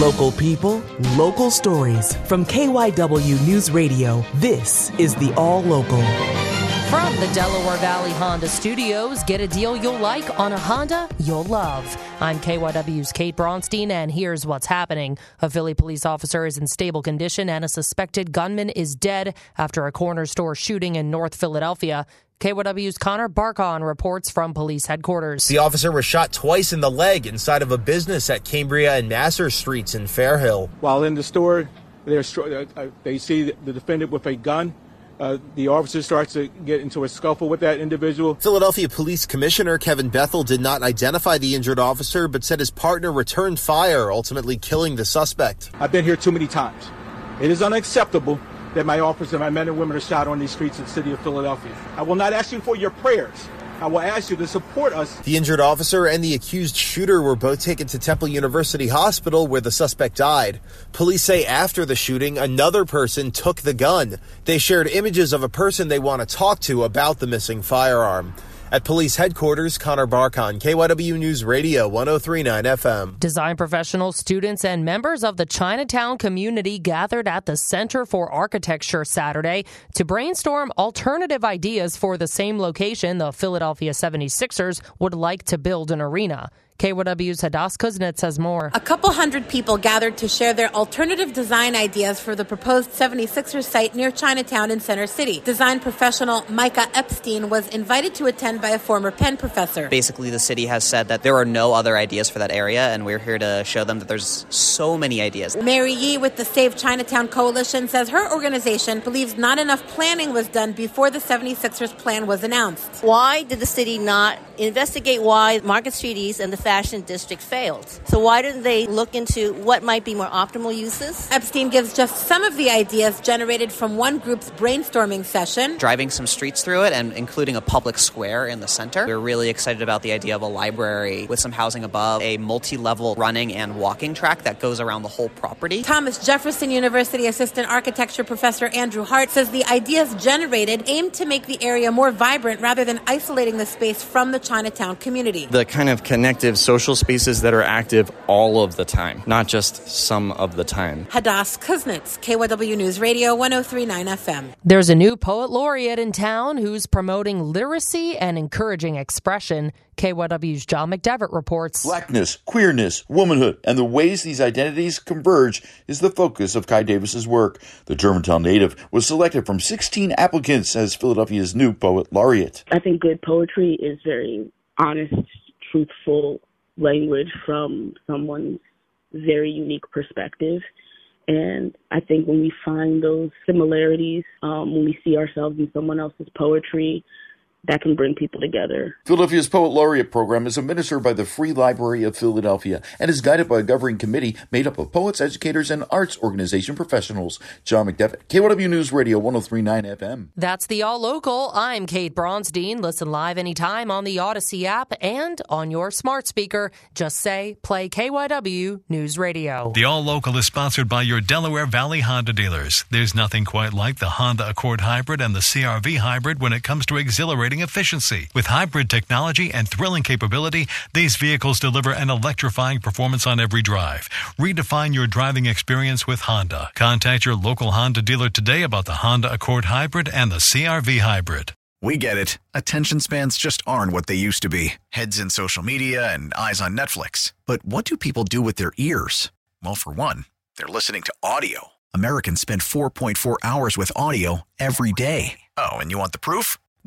Local people, local stories. From KYW News Radio, this is the All Local. From the Delaware Valley Honda Studios, get a deal you'll like on a Honda you'll love. I'm KYW's Kate Bronstein, and here's what's happening. A Philly police officer is in stable condition, and a suspected gunman is dead after a corner store shooting in North Philadelphia. KYW's Connor Barkon reports from police headquarters. The officer was shot twice in the leg inside of a business at Cambria and Mascher Streets in Fairhill. While in the store, they see the defendant with a gun. Uh, the officer starts to get into a scuffle with that individual. Philadelphia Police Commissioner Kevin Bethel did not identify the injured officer, but said his partner returned fire, ultimately killing the suspect. I've been here too many times. It is unacceptable that my officers, and my men and women are shot on these streets in the city of Philadelphia. I will not ask you for your prayers. I will ask you to support us. The injured officer and the accused shooter were both taken to Temple University Hospital where the suspect died. Police say after the shooting, another person took the gun. They shared images of a person they want to talk to about the missing firearm. At police headquarters, Connor Barkon, KYW News Radio 1039 FM. Design professionals, students, and members of the Chinatown community gathered at the Center for Architecture Saturday to brainstorm alternative ideas for the same location the Philadelphia 76ers would like to build an arena. KYW's Hadas Kuznits has more. A couple hundred people gathered to share their alternative design ideas for the proposed 76ers site near Chinatown in Center City. Design professional Micah Epstein was invited to attend by a former Penn professor. Basically, the city has said that there are no other ideas for that area, and we're here to show them that there's so many ideas. Mary Yee with the Save Chinatown Coalition says her organization believes not enough planning was done before the 76ers plan was announced. Why did the city not investigate why Market Street East and the fashion district failed. So why didn't they look into what might be more optimal uses? Epstein gives just some of the ideas generated from one group's brainstorming session. Driving some streets through it and including a public square in the center. We're really excited about the idea of a library with some housing above, a multi-level running and walking track that goes around the whole property. Thomas Jefferson University assistant architecture professor Andrew Hart says the ideas generated aim to make the area more vibrant rather than isolating the space from the Chinatown community. The kind of connective social spaces that are active all of the time, not just some of the time. Hadas Kuznits, KYW News Radio 1039 FM. There's a new poet laureate in town who's promoting literacy and encouraging expression. KYW's John McDevitt reports. Blackness, queerness, womanhood, and the ways these identities converge is the focus of Kai Davis's work. The Germantown native was selected from 16 applicants as Philadelphia's new poet laureate. I think good poetry is very honest, truthful language from someone's very unique perspective. And I think when we find those similarities, um, when we see ourselves in someone else's poetry, that can bring people together. Philadelphia's Poet Laureate program is administered by the Free Library of Philadelphia and is guided by a governing committee made up of poets, educators, and arts organization professionals. John McDevitt, KYW News Radio 1039 FM. That's the All Local. I'm Kate Bronstein. Listen live anytime on the Audacy app and on your smart speaker. Just say, play KYW News Radio. The All Local is sponsored by your Delaware Valley Honda dealers. There's nothing quite like the Honda Accord Hybrid and the CRV Hybrid when it comes to exhilarating efficiency. With hybrid technology and thrilling capability, these vehicles deliver an electrifying performance on every drive. Redefine your driving experience with Honda. Contact your local Honda dealer today about the Honda Accord Hybrid and the CRV Hybrid. We get it. Attention spans just aren't what they used to be heads in social media and eyes on Netflix. But what do people do with their ears? Well, for one, they're listening to audio. Americans spend 4.4 hours with audio every day. Oh, and you want the proof?